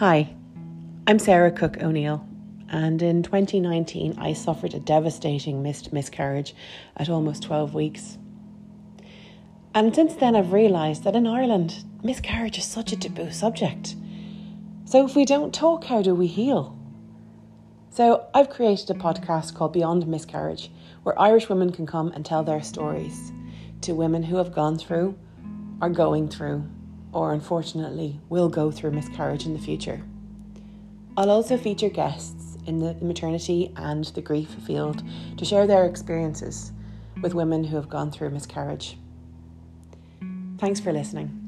Hi, I'm Sarah Cook O'Neill, and in 2019 I suffered a devastating missed miscarriage at almost 12 weeks. And since then, I've realised that in Ireland, miscarriage is such a taboo subject. So, if we don't talk, how do we heal? So, I've created a podcast called Beyond Miscarriage, where Irish women can come and tell their stories to women who have gone through, are going through, or unfortunately will go through miscarriage in the future. I'll also feature guests in the maternity and the grief field to share their experiences with women who have gone through miscarriage. Thanks for listening.